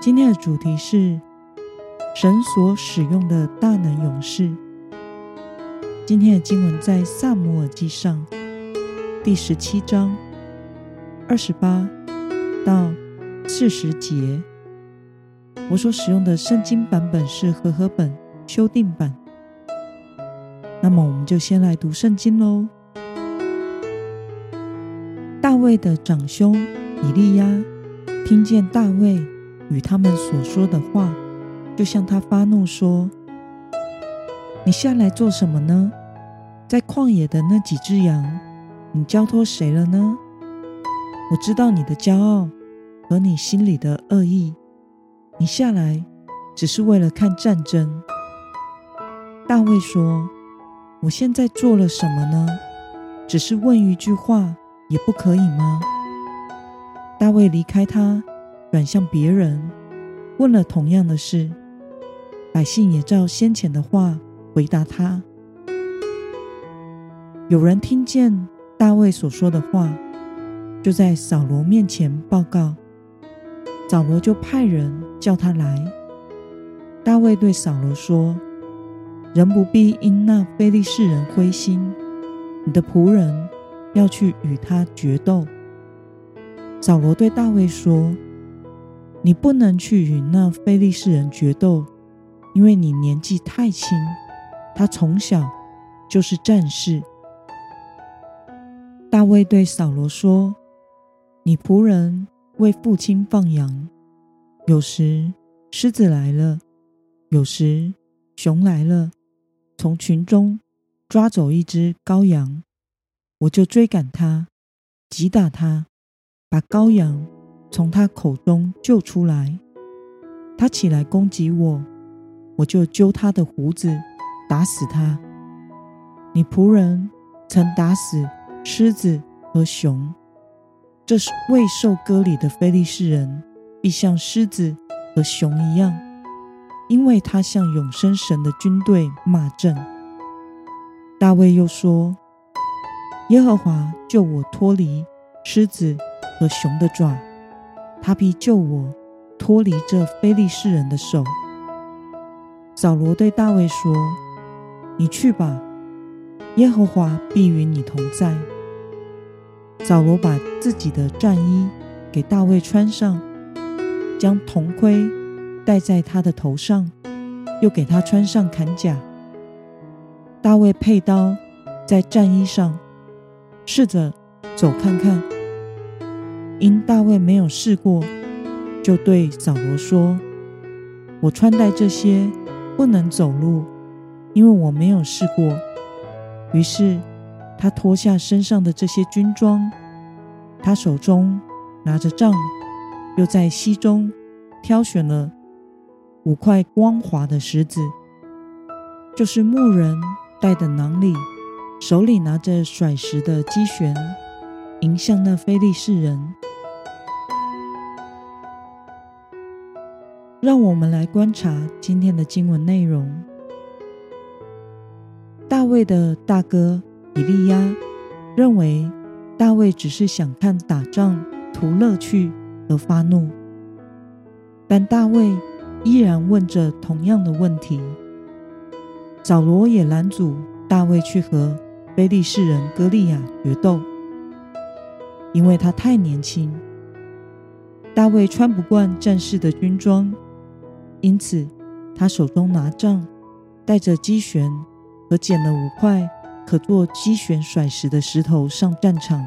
今天的主题是神所使用的大能勇士。今天的经文在撒母耳记上第十七章二十八到四十节。我所使用的圣经版本是和合本修订版。那么，我们就先来读圣经喽。大卫的长兄以利押听见大卫。与他们所说的话，就向他发怒说：“你下来做什么呢？在旷野的那几只羊，你交托谁了呢？我知道你的骄傲和你心里的恶意。你下来只是为了看战争。”大卫说：“我现在做了什么呢？只是问一句话，也不可以吗？”大卫离开他。转向别人，问了同样的事，百姓也照先前的话回答他。有人听见大卫所说的话，就在扫罗面前报告，扫罗就派人叫他来。大卫对扫罗说：“人不必因那非利士人灰心，你的仆人要去与他决斗。”扫罗对大卫说。你不能去与那非利士人决斗，因为你年纪太轻。他从小就是战士。大卫对扫罗说：“你仆人为父亲放羊，有时狮子来了，有时熊来了，从群中抓走一只羔羊，我就追赶他，击打他，把羔羊。”从他口中救出来，他起来攻击我，我就揪他的胡子，打死他。你仆人曾打死狮子和熊，这是未受割礼的非利士人，必像狮子和熊一样，因为他向永生神的军队骂阵。大卫又说：耶和华救我脱离狮子和熊的爪。他必救我脱离这非利士人的手。扫罗对大卫说：“你去吧，耶和华必与你同在。”扫罗把自己的战衣给大卫穿上，将铜盔戴在他的头上，又给他穿上铠甲。大卫佩刀在战衣上，试着走看看。因大卫没有试过，就对扫罗说：“我穿戴这些不能走路，因为我没有试过。”于是他脱下身上的这些军装，他手中拿着杖，又在溪中挑选了五块光滑的石子，就是牧人带的囊里，手里拿着甩石的机旋，迎向那非利士人。让我们来观察今天的经文内容。大卫的大哥以利亚认为大卫只是想看打仗图乐趣而发怒，但大卫依然问着同样的问题。扫罗也拦阻大卫去和非利士人歌利亚决斗，因为他太年轻，大卫穿不惯战士的军装。因此，他手中拿杖，带着机旋和捡了五块可做机旋甩石的石头上战场，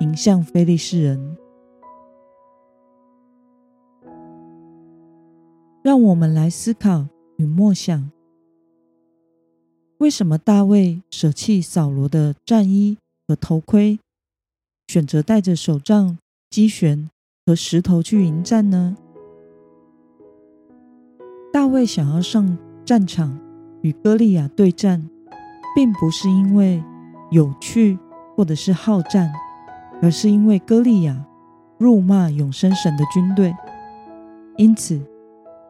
迎向非利士人。让我们来思考与默想：为什么大卫舍弃扫罗的战衣和头盔，选择带着手杖、机旋和石头去迎战呢？大卫想要上战场与歌利亚对战，并不是因为有趣或者是好战，而是因为歌利亚辱骂永生神的军队，因此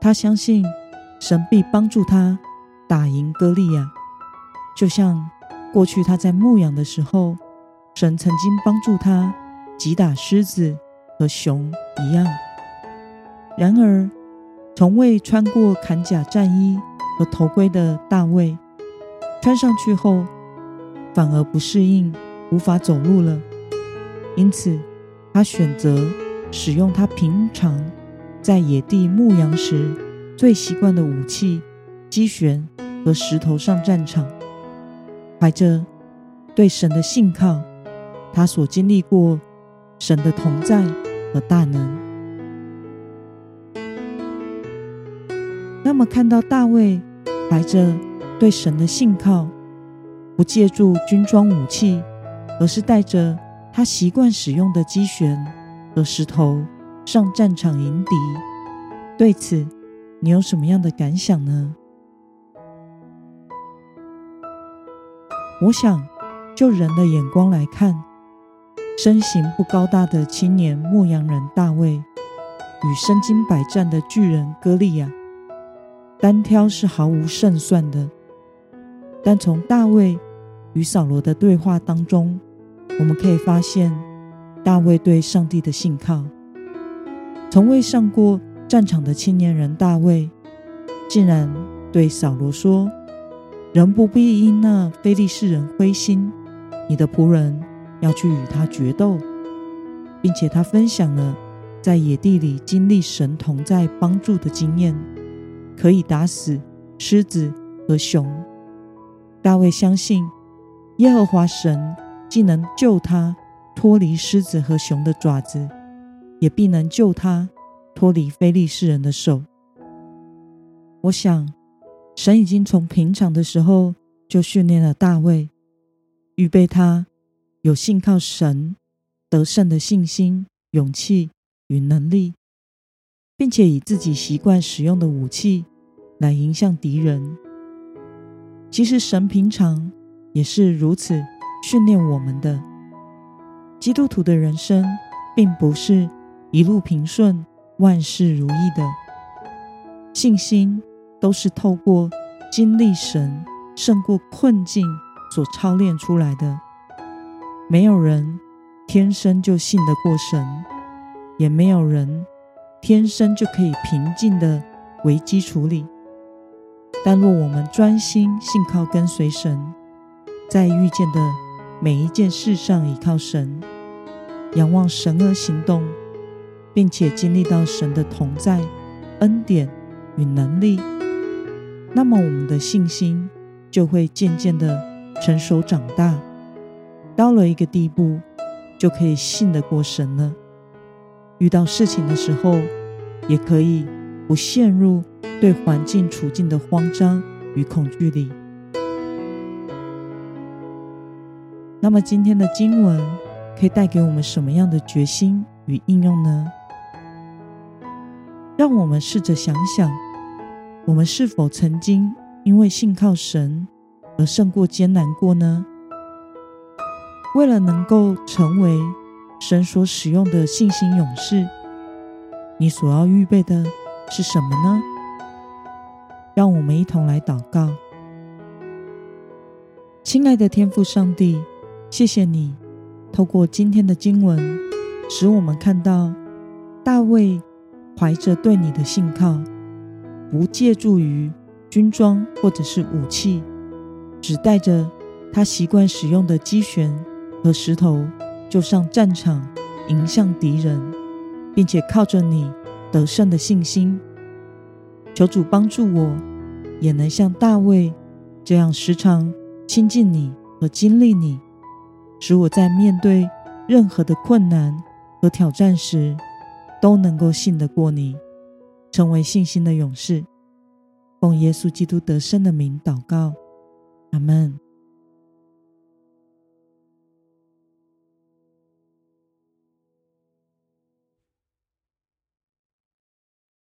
他相信神必帮助他打赢歌利亚，就像过去他在牧羊的时候，神曾经帮助他击打狮子和熊一样。然而，从未穿过铠甲战衣和头盔的大卫，穿上去后反而不适应，无法走路了。因此，他选择使用他平常在野地牧羊时最习惯的武器——机旋和石头上战场。怀着对神的信靠，他所经历过神的同在和大能。那么，看到大卫怀着对神的信靠，不借助军装武器，而是带着他习惯使用的机旋和石头上战场迎敌，对此你有什么样的感想呢？我想，就人的眼光来看，身形不高大的青年牧羊人大卫，与身经百战的巨人歌利亚。单挑是毫无胜算的，但从大卫与扫罗的对话当中，我们可以发现大卫对上帝的信靠。从未上过战场的青年人大卫，竟然对扫罗说：“人不必因那非利士人灰心，你的仆人要去与他决斗，并且他分享了在野地里经历神同在帮助的经验。”可以打死狮子和熊。大卫相信耶和华神既能救他脱离狮子和熊的爪子，也必能救他脱离非利士人的手。我想，神已经从平常的时候就训练了大卫，预备他有信靠神得胜的信心、勇气与能力，并且以自己习惯使用的武器。来迎向敌人。其实神平常也是如此训练我们的。基督徒的人生并不是一路平顺、万事如意的，信心都是透过经历神胜过困境所操练出来的。没有人天生就信得过神，也没有人天生就可以平静的危机处理。但若我们专心信靠跟随神，在遇见的每一件事上依靠神，仰望神而行动，并且经历到神的同在、恩典与能力，那么我们的信心就会渐渐的成熟长大，到了一个地步，就可以信得过神了。遇到事情的时候，也可以不陷入。对环境处境的慌张与恐惧里，那么今天的经文可以带给我们什么样的决心与应用呢？让我们试着想想，我们是否曾经因为信靠神而胜过艰难过呢？为了能够成为神所使用的信心勇士，你所要预备的是什么呢？让我们一同来祷告，亲爱的天父上帝，谢谢你透过今天的经文，使我们看到大卫怀着对你的信靠，不借助于军装或者是武器，只带着他习惯使用的机旋和石头，就上战场迎向敌人，并且靠着你得胜的信心。求主帮助我，也能像大卫这样时常亲近你和经历你，使我在面对任何的困难和挑战时，都能够信得过你，成为信心的勇士。奉耶稣基督得胜的名祷告，阿门。